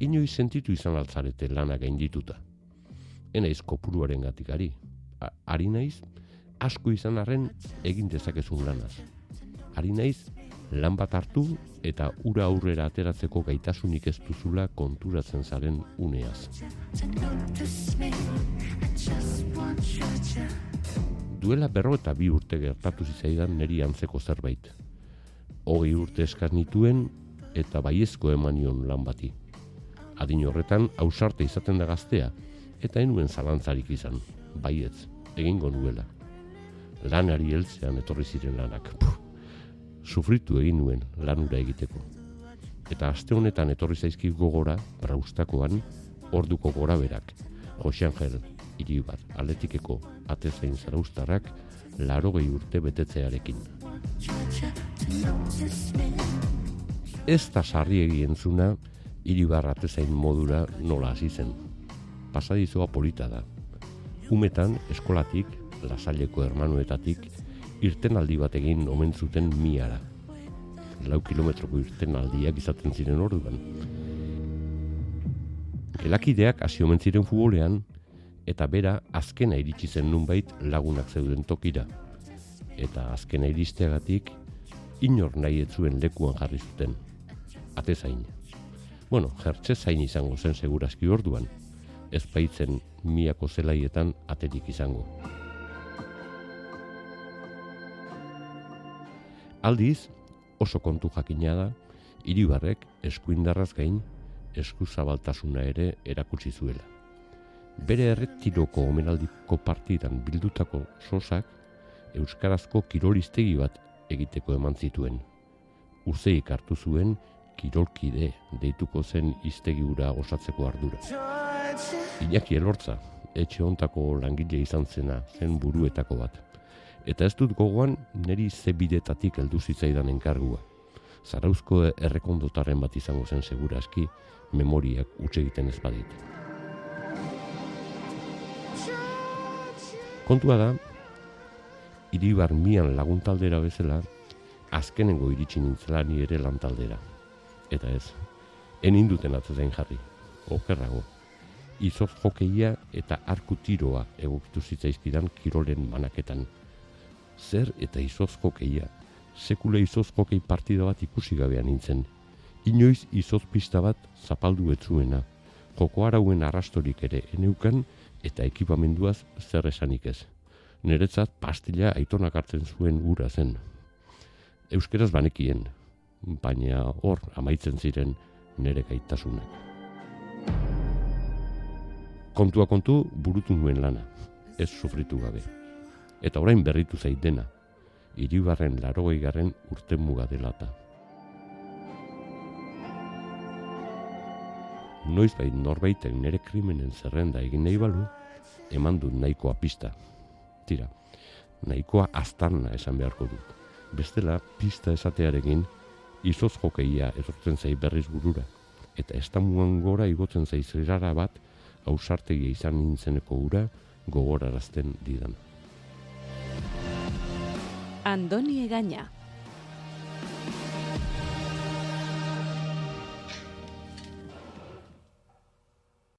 inoiz sentitu izan altzarete lana gaindituta. Enaiz kopuruaren gatikari. Ari naiz, asko izan arren egin dezakezun lanaz. Ari naiz, lan bat hartu eta ura aurrera ateratzeko gaitasunik ez duzula konturatzen zaren uneaz. Duela berro eta bi urte gertatu zizaidan neri antzeko zerbait. Hogei urte eskaz nituen eta baiezko emanion lan bati. Adin horretan, ausarte izaten da gaztea, eta enuen zalantzarik izan, baietz, egingo nuela. Lanari heltzean etorri ziren lanak. Puh, sufritu egin nuen lanura egiteko. Eta aste honetan etorri zaizki gogora, braustakoan, orduko gora berak. Jose Angel, hiri bat, aletikeko atezain zaraustarrak, laro gehi urte betetzearekin. Ez da sarri egien zuna, hiri atezain modura nola hasi zen. Pasadizoa polita da. Umetan, eskolatik, lasaileko hermanuetatik, irten aldi bat egin omen zuten miara. Lau kilometroko irten aldiak izaten ziren orduan. Elakideak hasi omen ziren futbolean, eta bera azkena iritsi zen nunbait lagunak zeuden tokira. Eta azkena iristeagatik, inor nahi etzuen lekuan jarri zuten. Ate zain. Bueno, jertze zain izango zen segurazki orduan. Ez baitzen miako zelaietan aterik izango. Aldiz, oso kontu jakina da, iribarrek eskuindarraz gain eskuzabaltasuna ere erakutsi zuela. Bere erretiroko omenaldiko partidan bildutako sosak euskarazko kirolistegi bat egiteko eman zituen. Urzeik hartu zuen kirolkide deituko zen iztegi ura gozatzeko ardura. Iñaki elortza, etxe ontako langile izan zena zen buruetako bat eta ez dut gogoan niri zebidetatik heldu zitzaidan enkargua. Zarauzko errekondotaren bat izango zen segura eski, memoriak utxe egiten ez badit. Kontua da, iribar mian laguntaldera bezala, azkenengo iritsi nintzela ni ere lantaldera. Eta ez, eninduten atzazen jarri, okerrago. Izoz jokeia eta arku tiroa egokitu zitzaizkidan kirolen manaketan zer eta izozko keia. Sekule izozko kei partida bat ikusi gabean nintzen. Inoiz izoz pista bat zapaldu etzuena. Joko arauen arrastorik ere eneukan eta ekipamenduaz zer esanik ez. Neretzat pastila aitonak hartzen zuen gura zen. Euskeraz banekien, baina hor amaitzen ziren nere gaitasunak. Kontua kontu burutu nuen lana, ez sufritu gabe eta orain berritu zait dena, iribarren larogei garren urte muga delata. Noiz bait norbaiten nere krimenen zerrenda egin nahi balu, eman du nahikoa pista. Tira, nahikoa aztarna esan beharko dut. Bestela, pista esatearekin, izoz jokeia erortzen zai berriz burura, eta estamuan gora igotzen zai zirara bat, hausartegia izan nintzeneko ura, gogorarazten didan. Andoni Egaña